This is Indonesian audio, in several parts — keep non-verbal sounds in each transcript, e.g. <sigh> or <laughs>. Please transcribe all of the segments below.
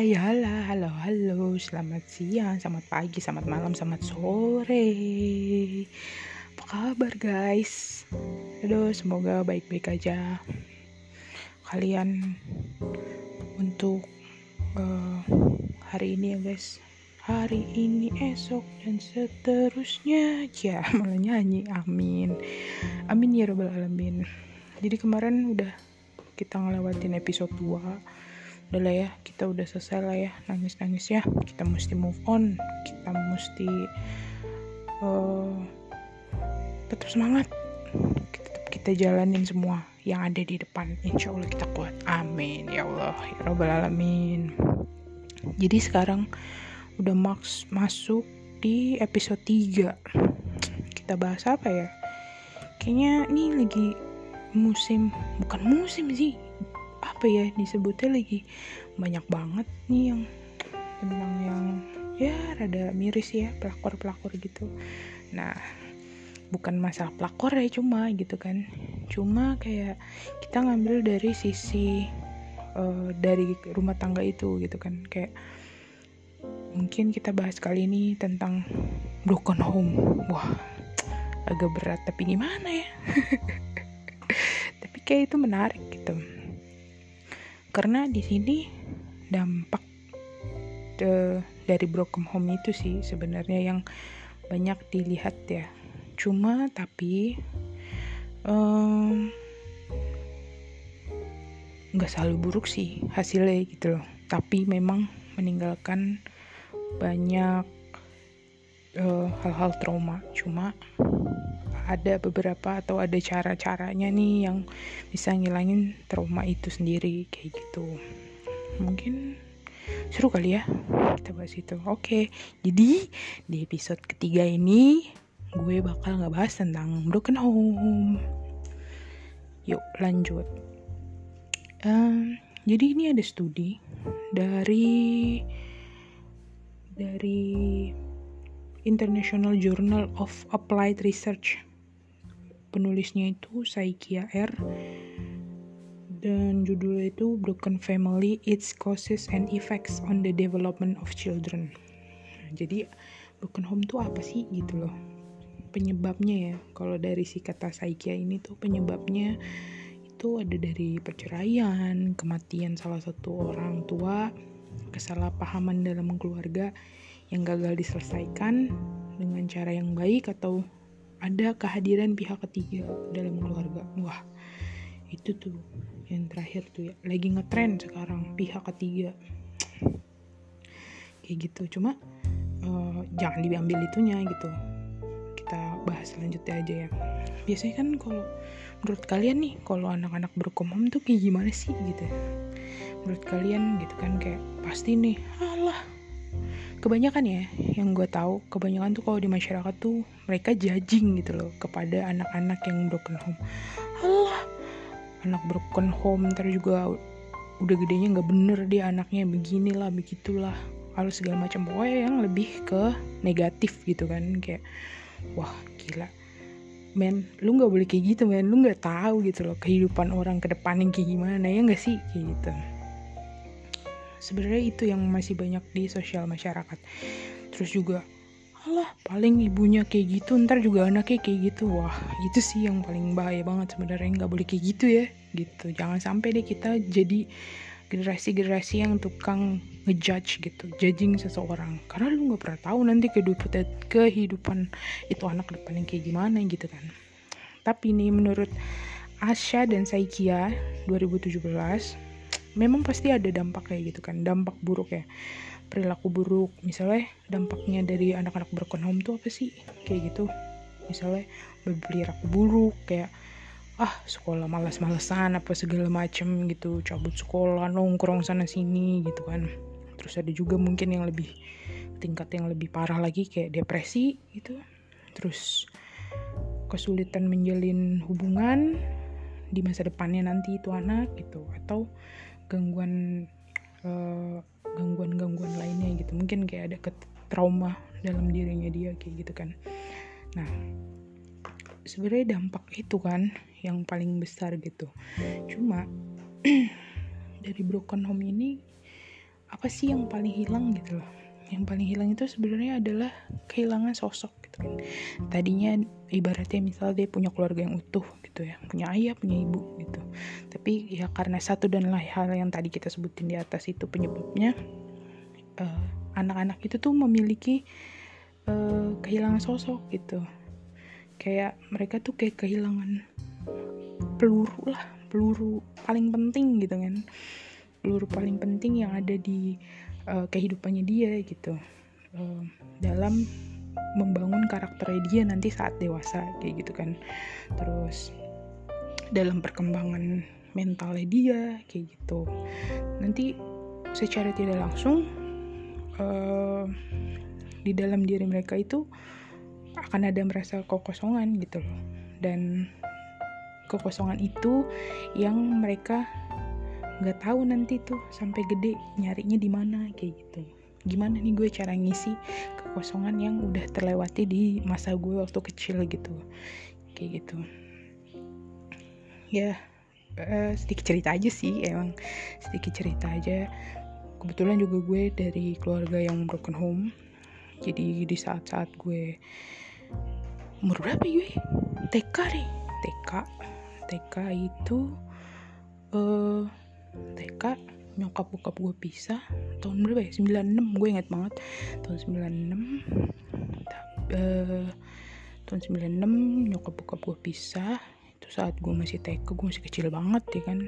Hai, halo, halo, halo, selamat siang, selamat pagi, selamat malam, selamat sore. Apa kabar guys? Aduh, semoga baik-baik aja. Kalian untuk uh, hari ini ya guys. Hari ini, esok, dan seterusnya. Ya, <laughs> malah nyanyi. Amin. Amin ya robbal alamin. Jadi kemarin udah kita ngelewatin episode 2 udah lah ya kita udah selesai lah ya. Nangis nangis ya. Kita mesti move on. Kita mesti uh, tetap semangat. Tetap kita jalanin semua yang ada di depan. Insya Allah kita kuat. Amin. Ya Allah. Ya robbal alamin. Jadi sekarang udah max masuk di episode 3 kita bahas apa ya? Kayaknya ini lagi musim bukan musim sih apa ya disebutnya lagi banyak banget nih yang tentang yang ya rada miris ya pelakor-pelakor gitu. Nah bukan masalah pelakor ya cuma gitu kan. Cuma kayak kita ngambil dari sisi uh, dari rumah tangga itu gitu kan. Kayak mungkin kita bahas kali ini tentang broken home. Wah agak berat tapi gimana ya? <laughs> Tapi kayak itu menarik gitu karena di sini dampak de, dari broken home itu sih sebenarnya yang banyak dilihat ya. Cuma tapi nggak um, selalu buruk sih hasilnya gitu loh. Tapi memang meninggalkan banyak eh, hal-hal uh, trauma. Cuma ada beberapa atau ada cara-caranya nih yang bisa ngilangin trauma itu sendiri kayak gitu. Mungkin seru kali ya kita bahas itu. Oke jadi di episode ketiga ini gue bakal ngebahas tentang broken home. Yuk lanjut. Um, jadi ini ada studi dari dari International Journal of Applied Research penulisnya itu Saikia R. Dan judulnya itu Broken Family Its Causes and Effects on the Development of Children. Jadi broken home itu apa sih gitu loh? Penyebabnya ya kalau dari si kata Saikia ini tuh penyebabnya itu ada dari perceraian kematian salah satu orang tua kesalahpahaman dalam keluarga yang gagal diselesaikan dengan cara yang baik atau ada kehadiran pihak ketiga dalam keluarga. Wah itu tuh yang terakhir tuh ya. Lagi ngetrend sekarang pihak ketiga. Kayak gitu. Cuma uh, jangan diambil itunya gitu. Kita bahas selanjutnya aja ya. Biasanya kan kalau menurut kalian nih kalau anak-anak berkomom tuh kayak gimana sih gitu? Menurut kalian gitu kan kayak pasti nih alah kebanyakan ya yang gue tahu kebanyakan tuh kalau di masyarakat tuh mereka judging gitu loh kepada anak-anak yang broken home. Allah anak broken home ntar juga udah gedenya nggak bener dia anaknya beginilah begitulah. Kalau segala macam pokoknya yang lebih ke negatif gitu kan kayak wah gila. Men lu nggak boleh kayak gitu men. Lu nggak tahu gitu loh kehidupan orang ke depan yang kayak gimana ya nggak sih? Kayak gitu sebenarnya itu yang masih banyak di sosial masyarakat. Terus juga alah paling ibunya kayak gitu ntar juga anaknya kayak gitu. Wah itu sih yang paling bahaya banget sebenarnya nggak boleh kayak gitu ya gitu. Jangan sampai deh kita jadi generasi-generasi yang tukang ngejudge gitu judging seseorang. Karena lu nggak pernah tahu nanti kehidupan kehidupan itu anak depan yang kayak gimana gitu kan. Tapi nih menurut Asya dan Saikia 2017 memang pasti ada dampak kayak gitu kan dampak buruk ya. Perilaku buruk misalnya dampaknya dari anak-anak berkonhom tuh apa sih? Kayak gitu. Misalnya berperilaku buruk kayak ah sekolah malas-malesan apa segala macem gitu. Cabut sekolah nongkrong sana sini gitu kan. Terus ada juga mungkin yang lebih tingkat yang lebih parah lagi kayak depresi gitu. Terus kesulitan menjalin hubungan di masa depannya nanti itu anak gitu. Atau gangguan uh, gangguan-gangguan lainnya gitu. Mungkin kayak ada trauma dalam dirinya dia kayak gitu kan. Nah sebenarnya dampak itu kan yang paling besar gitu. Cuma <clears throat> dari broken home ini apa sih yang paling hilang gitu loh? Yang paling hilang itu sebenarnya adalah kehilangan sosok tadinya ibaratnya misalnya dia punya keluarga yang utuh gitu ya punya ayah punya ibu gitu. Tapi ya karena satu dan lain hal yang tadi kita sebutin di atas itu penyebabnya uh, anak-anak itu tuh memiliki uh, kehilangan sosok gitu. Kayak mereka tuh kayak kehilangan peluru lah peluru paling penting gitu kan. Peluru paling penting yang ada di uh, kehidupannya dia gitu. Uh, dalam membangun karakternya dia nanti saat dewasa kayak gitu kan. Terus dalam perkembangan mentalnya dia kayak gitu. Nanti secara tidak langsung uh, di dalam diri mereka itu akan ada merasa kekosongan gitu loh. Dan kekosongan itu yang mereka nggak tahu nanti tuh sampai gede nyarinya di mana kayak gitu gimana nih gue cara ngisi kekosongan yang udah terlewati di masa gue waktu kecil gitu. Kayak gitu. Ya uh, sedikit cerita aja sih emang sedikit cerita aja. Kebetulan juga gue dari keluarga yang broken home. Jadi di saat-saat gue umur berapa gue? TK deh TK TK itu uh, TK nyokap bokap gue pisah. Tahun berapa ya? 96 gue inget banget. Tahun 96 uh, tahun 96 nyokap bokap gue pisah. Itu saat gue masih TK gue masih kecil banget ya kan?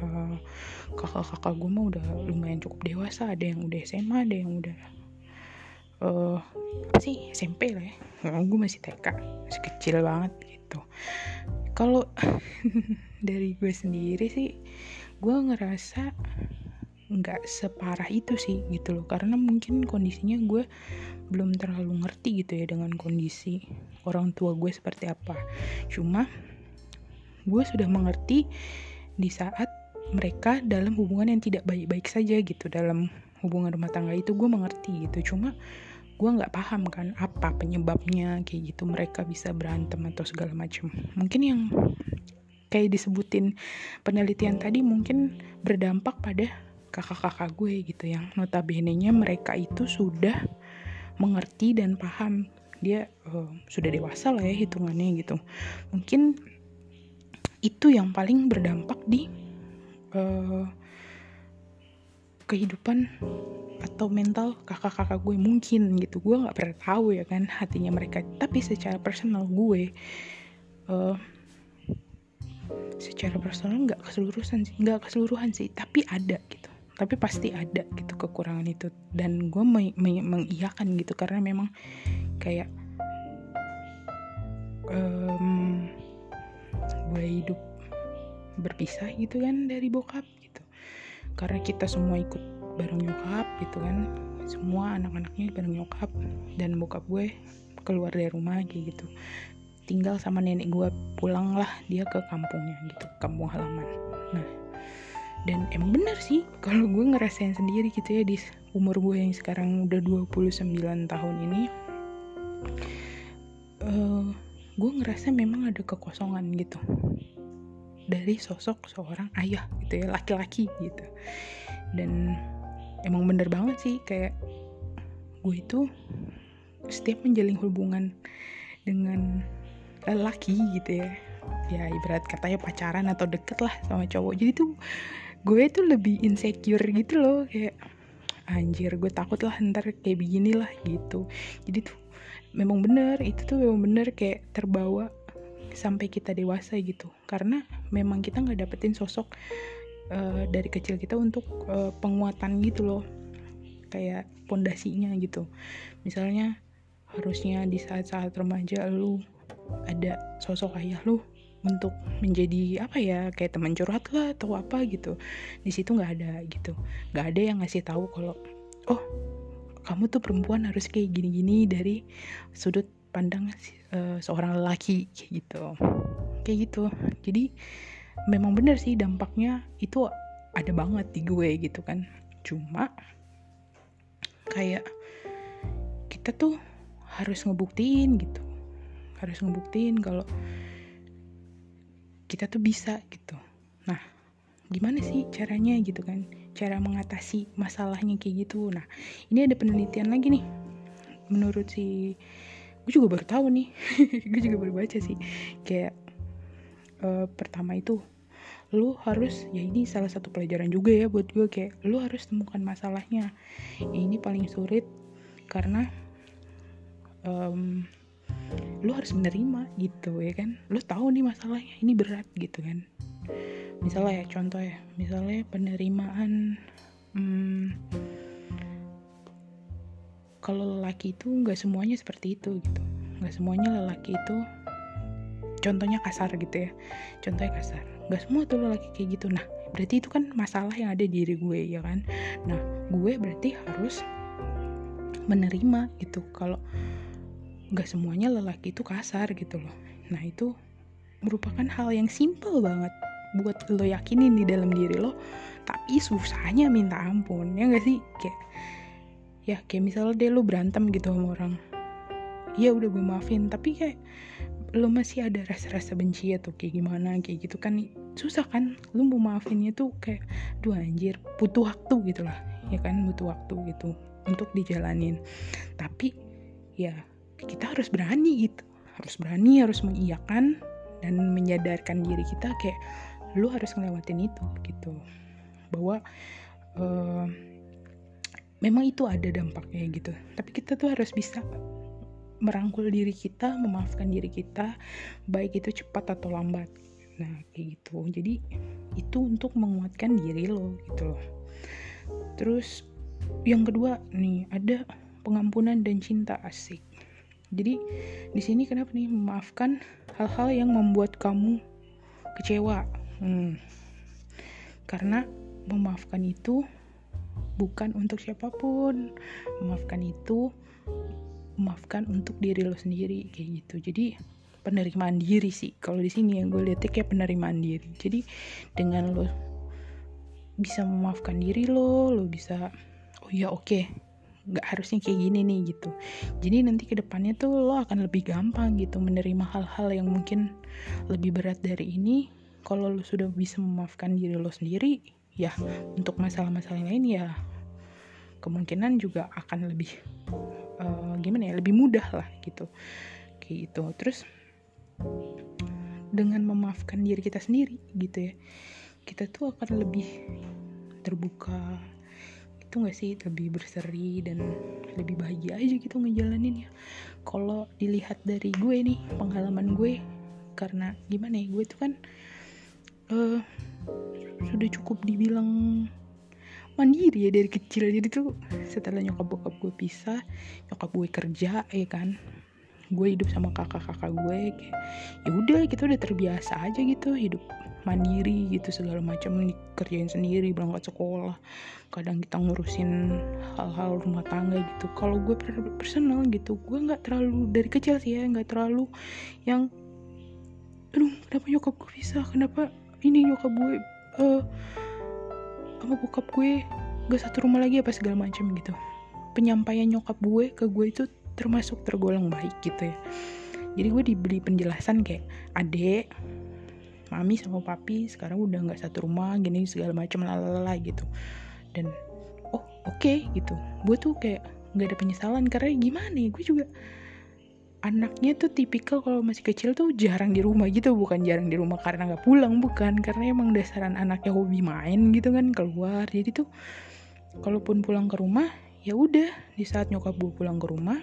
Uh, kakak-kakak gue mah udah lumayan cukup dewasa. Ada yang udah SMA ada yang udah uh, apa sih? SMP lah ya. Gue masih TK masih kecil banget gitu. Kalau <laughs> dari gue sendiri sih gue ngerasa nggak separah itu sih gitu loh. Karena mungkin kondisinya gue belum terlalu ngerti gitu ya dengan kondisi orang tua gue seperti apa. Cuma gue sudah mengerti di saat mereka dalam hubungan yang tidak baik-baik saja gitu dalam hubungan rumah tangga itu gue mengerti gitu. Cuma gue nggak paham kan apa penyebabnya kayak gitu mereka bisa berantem atau segala macam. Mungkin yang kayak disebutin penelitian tadi mungkin berdampak pada kakak-kakak gue gitu yang notabene-nya mereka itu sudah mengerti dan paham. Dia uh, sudah dewasa lah ya hitungannya gitu. Mungkin itu yang paling berdampak di uh, kehidupan atau mental kakak-kakak gue mungkin gitu. Gue nggak pernah tahu ya kan hatinya mereka. Tapi secara personal gue uh, secara personal nggak keseluruhan sih nggak keseluruhan sih tapi ada gitu. Tapi pasti ada gitu kekurangan itu. Dan gue mengiyakan gitu karena memang kayak um, gue hidup berpisah gitu kan dari bokap gitu. Karena kita semua ikut bareng nyokap gitu kan. Semua anak-anaknya bareng nyokap. Dan bokap gue keluar dari rumah gitu tinggal sama nenek gue pulang lah dia ke kampungnya gitu kampung halaman. Nah dan emang bener sih kalau gue ngerasain sendiri gitu ya di umur gue yang sekarang udah 29 tahun ini uh, gue ngerasa memang ada kekosongan gitu dari sosok seorang ayah gitu ya laki-laki gitu. Dan emang bener banget sih kayak gue itu setiap menjalin hubungan dengan laki gitu ya. Ya ibarat katanya pacaran atau deket lah sama cowok. Jadi tuh gue tuh lebih insecure gitu loh. Kayak anjir gue takut lah ntar kayak begini lah gitu. Jadi tuh memang bener itu tuh memang bener kayak terbawa sampai kita dewasa gitu. Karena memang kita nggak dapetin sosok uh, dari kecil kita untuk uh, penguatan gitu loh. Kayak pondasinya gitu. Misalnya harusnya di saat-saat remaja lu ada sosok ayah lu untuk menjadi apa ya kayak teman curhat lah atau apa gitu. Di situ nggak ada gitu. Nggak ada yang ngasih tahu kalau oh kamu tuh perempuan harus kayak gini-gini dari sudut pandang uh, seorang lelaki kayak gitu. Kayak gitu. Jadi memang benar sih dampaknya itu ada banget di gue gitu kan. Cuma kayak kita tuh harus ngebuktiin gitu harus ngebuktiin kalau kita tuh bisa gitu. Nah gimana sih caranya gitu kan? Cara mengatasi masalahnya kayak gitu. Nah ini ada penelitian lagi nih. Menurut si gue juga baru tahu nih. <laughs> Gue juga baru baca sih. Kayak uh, pertama itu lu harus ya ini salah satu pelajaran juga ya buat gue kayak lu harus temukan masalahnya. Ya, ini paling sulit karena um, lu harus menerima gitu ya kan? Lu tahu nih masalahnya ini berat gitu kan? Misalnya ya contoh ya misalnya penerimaan hmm, kalau lelaki itu nggak semuanya seperti itu gitu. Nggak semuanya lelaki itu contohnya kasar gitu ya. Contohnya kasar. Nggak semua tuh lelaki kayak gitu. Nah berarti itu kan masalah yang ada di diri gue ya kan? Nah gue berarti harus menerima gitu. Kalau nggak semuanya lelaki itu kasar gitu loh. Nah itu merupakan hal yang simple banget buat lo yakinin di dalam diri lo tapi susahnya minta ampun ya gak sih? Kayak ya kayak misalnya deh lo berantem gitu sama orang. Ya udah gue maafin tapi kayak lo masih ada rasa-rasa benci atau kayak gimana kayak gitu kan susah kan? Lo mau maafinnya tuh kayak dua anjir butuh waktu gitu lah. Ya kan butuh waktu gitu untuk dijalanin. Tapi ya kita harus berani gitu harus berani harus mengiyakan dan menyadarkan diri kita kayak lu harus ngelewatin itu gitu bahwa uh, memang itu ada dampaknya gitu tapi kita tuh harus bisa merangkul diri kita, memaafkan diri kita, baik itu cepat atau lambat. Nah, kayak gitu. Jadi itu untuk menguatkan diri lo gitu loh. Terus yang kedua nih ada pengampunan dan cinta asik. Jadi di sini kenapa nih memaafkan hal-hal yang membuat kamu kecewa. Hmm. Karena memaafkan itu bukan untuk siapa pun. Memaafkan itu memaafkan untuk diri lo sendiri kayak gitu jadi penerimaan diri sih kalau di sini yang gue lihat kayak penerimaan diri jadi dengan lo bisa memaafkan diri lo lo bisa oh ya oke okay, nggak harusnya kayak gini nih gitu. Jadi nanti ke depannya tuh lo akan lebih gampang gitu menerima hal-hal yang mungkin lebih berat dari ini. Kalau lo sudah bisa memaafkan diri lo sendiri ya untuk masalah-masalah lain ya kemungkinan juga akan lebih uh, gimana ya lebih mudah lah gitu. Kayak gitu. Terus dengan memaafkan diri kita sendiri gitu ya kita tuh akan lebih terbuka itu gak sih? Lebih berseri dan lebih bahagia aja gitu ngejalanin ya kalau dilihat dari gue nih pengalaman gue karena gimana ya gue tuh kan uh, sudah cukup dibilang mandiri ya dari kecil. Jadi tuh setelah nyokap bokap gue pisah nyokap gue kerja ya kan gue hidup sama kakak-kakak gue ya udah kita udah terbiasa aja gitu hidup mandiri gitu segala macam kerjain sendiri berangkat sekolah. Kadang kita ngurusin hal-hal rumah tangga gitu. Kalau gue personal gitu gue nggak terlalu dari kecil sih ya nggak terlalu yang aduh kenapa nyokap gue bisa? Kenapa ini nyokap gue uh, sama bokap gue gak satu rumah lagi apa segala macam gitu. Penyampaian nyokap gue ke gue itu termasuk tergolong baik gitu ya. Jadi gue dibeli penjelasan kayak adek mami sama papi sekarang udah nggak satu rumah gini segala macam lalala gitu. Dan oh oke okay, gitu. Gue tuh kayak nggak ada penyesalan karena gimana ya gue juga anaknya tuh tipikal kalau masih kecil tuh jarang di rumah gitu bukan jarang di rumah karena nggak pulang bukan. Karena emang dasaran anaknya hobi main gitu kan keluar. Jadi tuh kalaupun pulang ke rumah ya udah di saat nyokap gue pulang ke rumah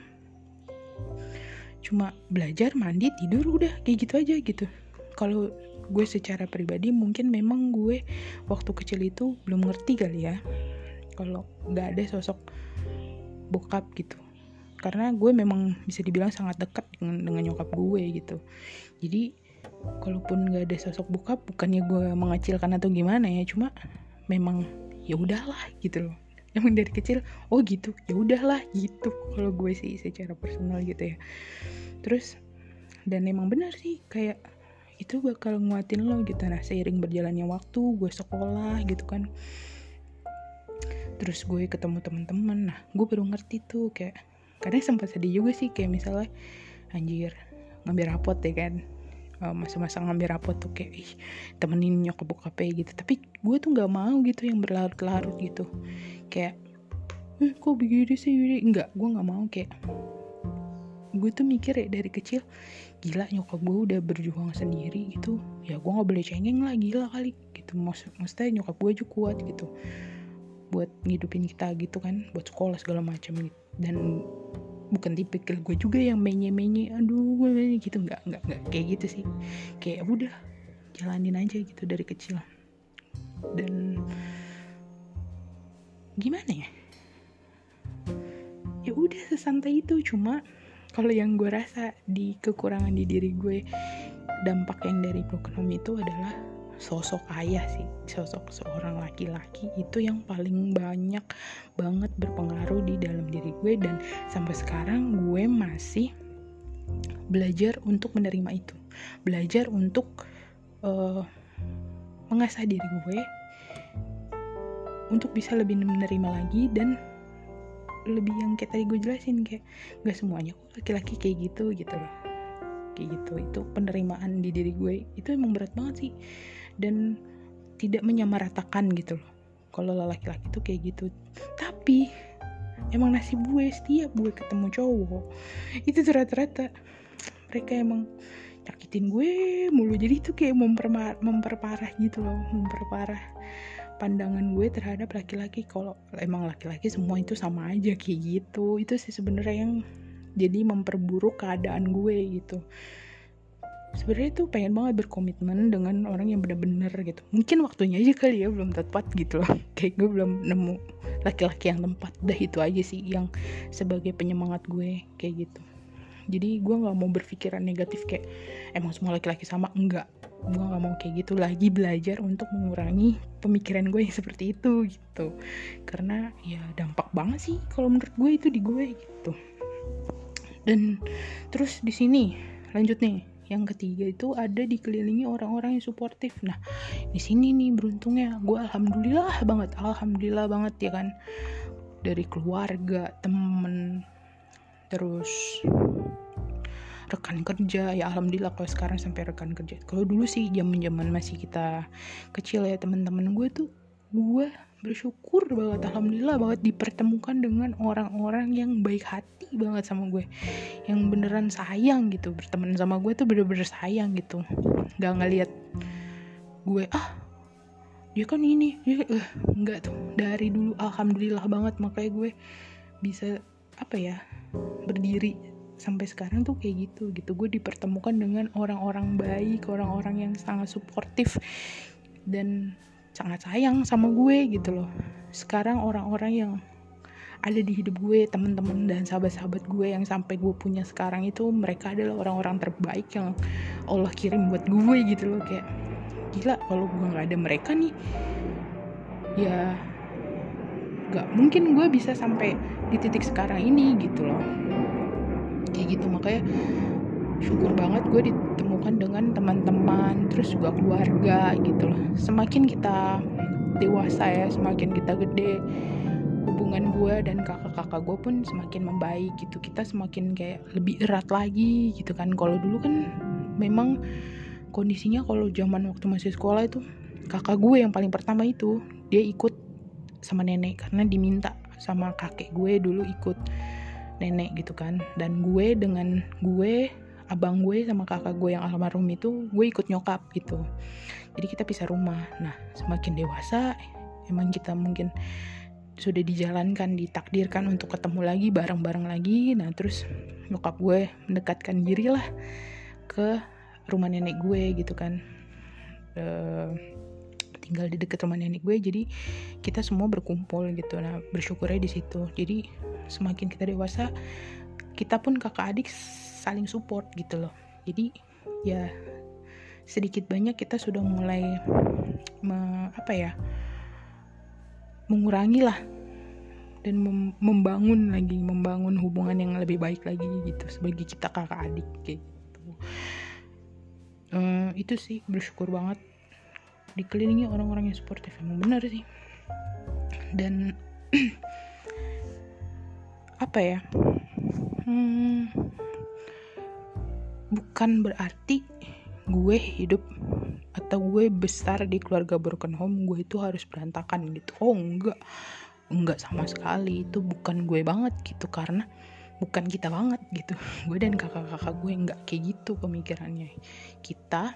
cuma belajar mandi tidur udah kayak gitu aja gitu. Kalau gue secara pribadi mungkin memang gue waktu kecil itu belum ngerti kali ya kalau nggak ada sosok bokap gitu. Karena gue memang bisa dibilang sangat dekat dengan dengan nyokap gue gitu. Jadi kalaupun gak ada sosok bokap bukannya gue mengacilkan atau gimana ya cuma memang ya udahlah gitu loh. Emang dari kecil oh gitu ya udahlah gitu kalau gue sih secara personal gitu ya. Terus dan emang benar sih kayak itu bakal nguatin lo gitu nah seiring berjalannya waktu gue sekolah gitu kan. Terus gue ketemu teman-teman nah gue baru ngerti tuh kayak kadang sempat sedih juga sih kayak misalnya anjir ngambil rapot ya kan. Uh, masa-masa ngambil rapot tuh kayak ih temenin nyokap bokapnya gitu. Tapi gue tuh nggak mau gitu yang berlarut-larut gitu. Kayak eh, kok begini sih enggak gue nggak mau kayak gue tuh mikir ya dari kecil gila nyokap gue udah berjuang sendiri gitu. Ya gue nggak boleh cengeng lah gila kali. Gitu Maksud, maksudnya nyokap gue juga kuat gitu. Buat ngidupin kita gitu kan buat sekolah segala macam gitu. Dan bukan tipikal gue juga yang menye-menye aduh gue gitu. Nggak nggak nggak kayak gitu sih. Kayak udah jalanin aja gitu dari kecil. Dan gimana ya? Ya udah sesantai itu. Cuma kalau yang gue rasa di kekurangan di diri gue dampak yang dari home itu adalah sosok ayah sih sosok seorang laki-laki itu yang paling banyak banget berpengaruh di dalam diri gue dan sampai sekarang gue masih belajar untuk menerima itu. Belajar untuk uh, mengasah diri gue untuk bisa lebih menerima lagi dan lebih yang kayak tadi gue jelasin kayak gak semuanya kok laki-laki kayak gitu gitu loh. Kayak gitu itu penerimaan di diri gue itu emang berat banget sih. Dan tidak menyamaratakan gitu loh kalau laki-laki tuh kayak gitu. Tapi emang nasib gue setiap gue ketemu cowok itu tuh rata-rata mereka emang nyakitin gue mulu. Jadi itu kayak memperparah, memperparah gitu loh memperparah pandangan gue terhadap laki-laki kalau emang laki-laki semua itu sama aja kayak gitu. Itu sih sebenarnya yang jadi memperburuk keadaan gue gitu. Sebenarnya tuh pengen banget berkomitmen dengan orang yang bener-bener gitu. Mungkin waktunya aja kali ya belum tepat gitu loh. <laughs> Kayak gue belum nemu laki-laki yang tempat dah itu aja sih yang sebagai penyemangat gue kayak gitu. Jadi gue nggak mau berpikiran negatif kayak emang semua laki-laki sama? Enggak gue nggak mau kayak gitu lagi belajar untuk mengurangi pemikiran gue yang seperti itu gitu. Karena ya dampak banget sih kalau menurut gue itu di gue gitu. Dan terus di sini lanjut nih. Yang ketiga itu ada dikelilingi orang-orang yang suportif. Nah di sini nih beruntungnya gue alhamdulillah banget alhamdulillah banget ya kan? Dari keluarga temen terus rekan kerja. Ya alhamdulillah kalau sekarang sampai rekan kerja. Kalau dulu sih zaman zaman masih kita kecil ya teman-teman gue tuh gue bersyukur banget alhamdulillah banget dipertemukan dengan orang-orang yang baik hati banget sama gue. Yang beneran sayang gitu berteman sama gue tuh bener-bener sayang gitu. Nggak ngeliat gue ah dia kan ini dia uh, enggak tuh. Dari dulu alhamdulillah banget makanya gue bisa apa ya berdiri sampai sekarang tuh kayak gitu gitu. Gue dipertemukan dengan orang-orang baik orang-orang yang sangat suportif dan sangat sayang sama gue gitu loh. Sekarang orang-orang yang ada di hidup gue teman-teman dan sahabat-sahabat gue yang sampai gue punya sekarang itu mereka adalah orang-orang terbaik yang Allah kirim buat gue gitu loh. Kayak gila kalau gue nggak ada mereka nih ya nggak mungkin gue bisa sampai di titik sekarang ini gitu loh kayak gitu. Makanya syukur banget gue ditemukan dengan teman-teman terus juga keluarga gitu loh. Semakin kita dewasa ya semakin kita gede hubungan gue dan kakak-kakak gue pun semakin membaik gitu. Kita semakin kayak lebih erat lagi gitu kan. Kalau dulu kan memang kondisinya kalau zaman waktu masih sekolah itu kakak gue yang paling pertama itu dia ikut sama nenek karena diminta sama kakek gue dulu ikut nenek gitu kan. Dan gue dengan gue abang gue sama kakak gue yang almarhum itu gue ikut nyokap gitu. Jadi kita pisah rumah. Nah semakin dewasa emang kita mungkin sudah dijalankan ditakdirkan untuk ketemu lagi bareng-bareng lagi. Nah terus nyokap gue mendekatkan diri lah ke rumah nenek gue gitu kan. Uh, tinggal di dekat rumah nenek gue jadi kita semua berkumpul gitu. Nah bersyukurnya di situ. Jadi semakin kita dewasa kita pun kakak adik saling support gitu loh. Jadi ya sedikit banyak kita sudah mulai me, apa ya mengurangi lah dan mem membangun lagi membangun hubungan yang lebih baik lagi gitu sebagai kita kakak adik kayak gitu. Uh, itu sih bersyukur banget dikelilingi orang-orang yang sportif emang benar sih. Dan <clears throat> apa ya? Hmm, bukan berarti gue hidup atau gue besar di keluarga broken home gue itu harus berantakan gitu. Oh enggak. Enggak sama sekali. Itu bukan gue banget gitu karena bukan kita banget gitu. <laughs> Gue dan kakak-kakak gue enggak kayak gitu pemikirannya. Kita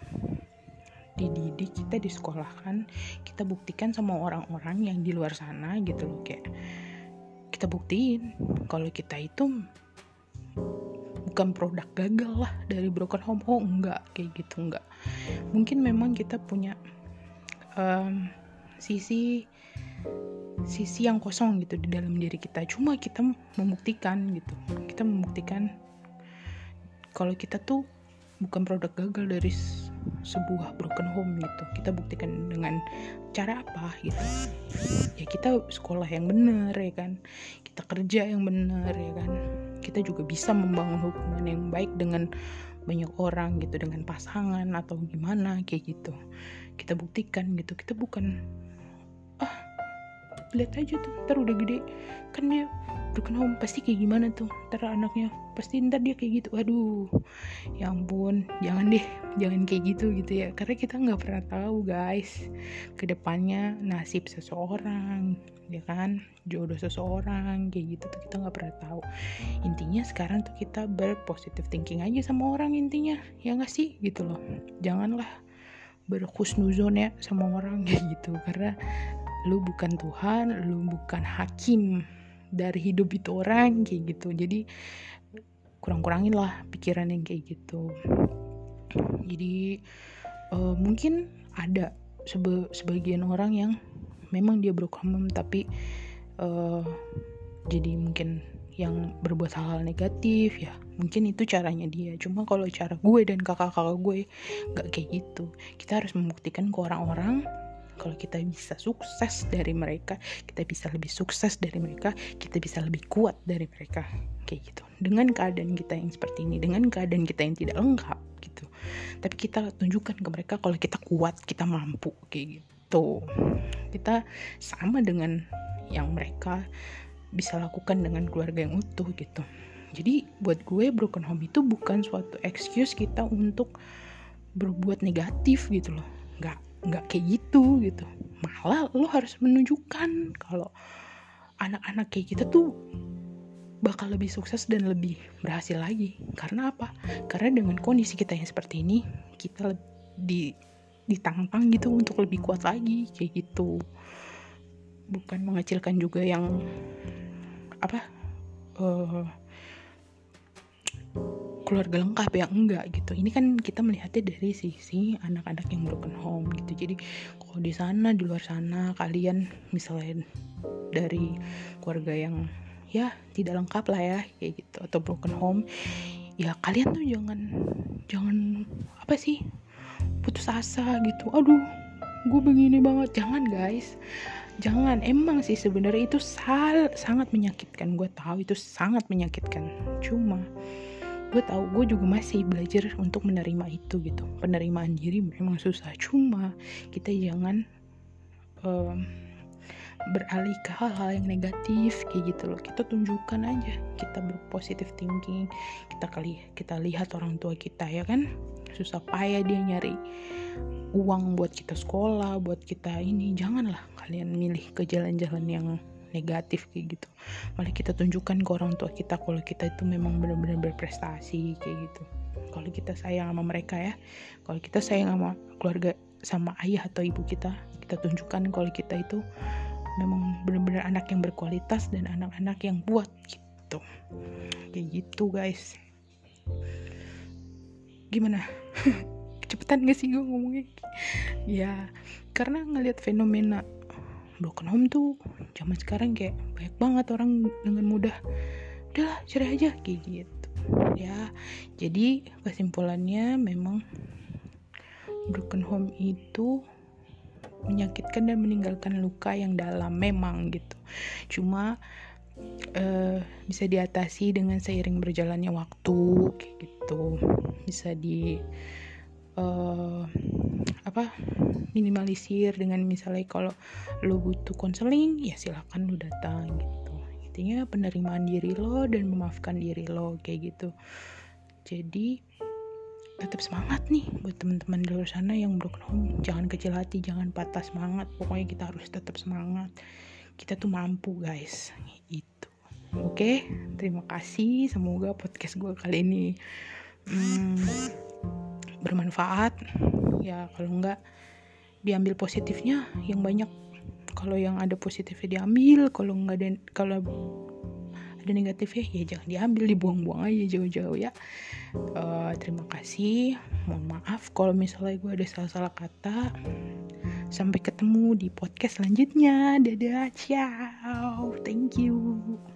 dididik kita disekolahkan kita buktikan sama orang-orang yang di luar sana gitu loh kayak kita buktiin kalau kita itu bukan produk gagal lah dari broken home. Oh enggak kayak gitu enggak. Mungkin memang kita punya um, sisi sisi yang kosong gitu di dalam diri kita. Cuma kita membuktikan gitu kita membuktikan kalau kita tuh bukan produk gagal dari sebuah broken home gitu. Kita buktikan dengan cara apa gitu. Ya kita sekolah yang benar ya kan? Kita kerja yang benar ya kan? Kita juga bisa membangun hubungan yang baik dengan banyak orang gitu dengan pasangan atau gimana kayak gitu. Kita buktikan gitu. Kita bukan ah lihat aja tuh ntar udah gede. Kan dia broken home pasti kayak gimana tuh ntar anaknya. Pasti ntar dia kayak gitu. Aduh ya ampun. Jangan deh jangan kayak gitu gitu ya. Karena kita nggak pernah tahu guys ke depannya nasib seseorang ya kan? Jodoh seseorang kayak gitu tuh kita nggak pernah tahu. Intinya sekarang tuh kita berpositif thinking aja sama orang intinya ya nggak sih? Gitu loh. Janganlah berkhusnuzon ya sama orang <laughs> kayak gitu. Karena lu bukan Tuhan lu bukan hakim dari hidup itu orang kayak gitu. Jadi kurang-kurangin lah pikiran yang kayak gitu. Jadi uh, mungkin ada sebe sebagian orang yang memang dia broken tapi uh, jadi mungkin yang berbuat hal-hal negatif ya. Mungkin itu caranya dia. Cuma kalau cara gue dan kakak-kakak gue nggak kayak gitu. Kita harus membuktikan ke orang-orang kalau kita bisa sukses dari mereka kita bisa lebih sukses dari mereka kita bisa lebih kuat dari mereka. Kayak gitu. Dengan keadaan kita yang seperti ini dengan keadaan kita yang tidak lengkap gitu. Tapi kita tunjukkan ke mereka kalau kita kuat kita mampu kayak gitu. Kita sama dengan yang mereka bisa lakukan dengan keluarga yang utuh gitu. Jadi buat gue broken home itu bukan suatu excuse kita untuk berbuat negatif gitu loh. Nggak nggak kayak gitu gitu. Malah lo harus menunjukkan kalau anak-anak kayak kita tuh bakal lebih sukses dan lebih berhasil lagi. Karena apa? Karena dengan kondisi kita yang seperti ini kita di ditantang gitu untuk lebih kuat lagi kayak gitu. Bukan mengecilkan juga yang apa uh, keluarga lengkap ya? Enggak gitu. Ini kan kita melihatnya dari sisi anak-anak yang broken home gitu. Jadi kalau di sana di luar sana kalian misalnya dari keluarga yang ya tidak lengkap lah ya kayak gitu atau broken home ya kalian tuh jangan jangan apa sih putus asa gitu. Aduh gue begini banget. Jangan guys. Jangan. Emang sih sebenarnya itu sal sangat menyakitkan. Gue tahu itu sangat menyakitkan. Cuma gue tahu gue juga masih belajar untuk menerima itu gitu. Penerimaan diri memang susah cuma kita jangan um, beralih ke hal-hal yang negatif kayak gitu loh. Kita tunjukkan aja kita berpositif thinking kita kali kita lihat orang tua kita ya kan? Susah payah dia nyari uang buat kita sekolah buat kita ini. Janganlah kalian milih ke jalan-jalan yang negatif kayak gitu. Malah kita tunjukkan ke orang tua kita kalau kita itu memang benar-benar berprestasi kayak gitu. Kalau kita sayang sama mereka ya kalau kita sayang sama keluarga sama ayah atau ibu kita kita tunjukkan kalau kita itu memang benar-benar anak yang berkualitas dan anak-anak yang buat gitu. Kayak gitu guys. Gimana? <laughs> Cepetan gak sih gue ngomongnya? Ya karena ngelihat fenomena broken home tuh zaman sekarang kayak banyak banget orang dengan mudah udahlah cerai aja kayak gitu. Ya jadi kesimpulannya memang broken home itu menyakitkan dan meninggalkan luka yang dalam memang gitu. Cuma uh, bisa diatasi dengan seiring berjalannya waktu kayak gitu. Bisa di uh, apa minimalisir dengan misalnya kalau lo butuh konseling ya silakan lo datang gitu. Intinya penerimaan diri lo dan memaafkan diri lo kayak gitu. Jadi tetap semangat nih buat teman-teman di luar sana yang broken home. Jangan kecil hati jangan patah semangat. Pokoknya kita harus tetap semangat. Kita tuh mampu guys. Itu oke terima kasih. Semoga podcast gue kali ini hmm, bermanfaat ya kalau enggak diambil positifnya yang banyak. Kalau yang ada positifnya diambil kalau enggak ada kalau ada negatifnya ya jangan diambil dibuang-buang aja jauh-jauh ya. Uh, terima kasih mohon maaf kalau misalnya gue ada salah-salah kata. Sampai ketemu di podcast selanjutnya. Dadah ciao thank you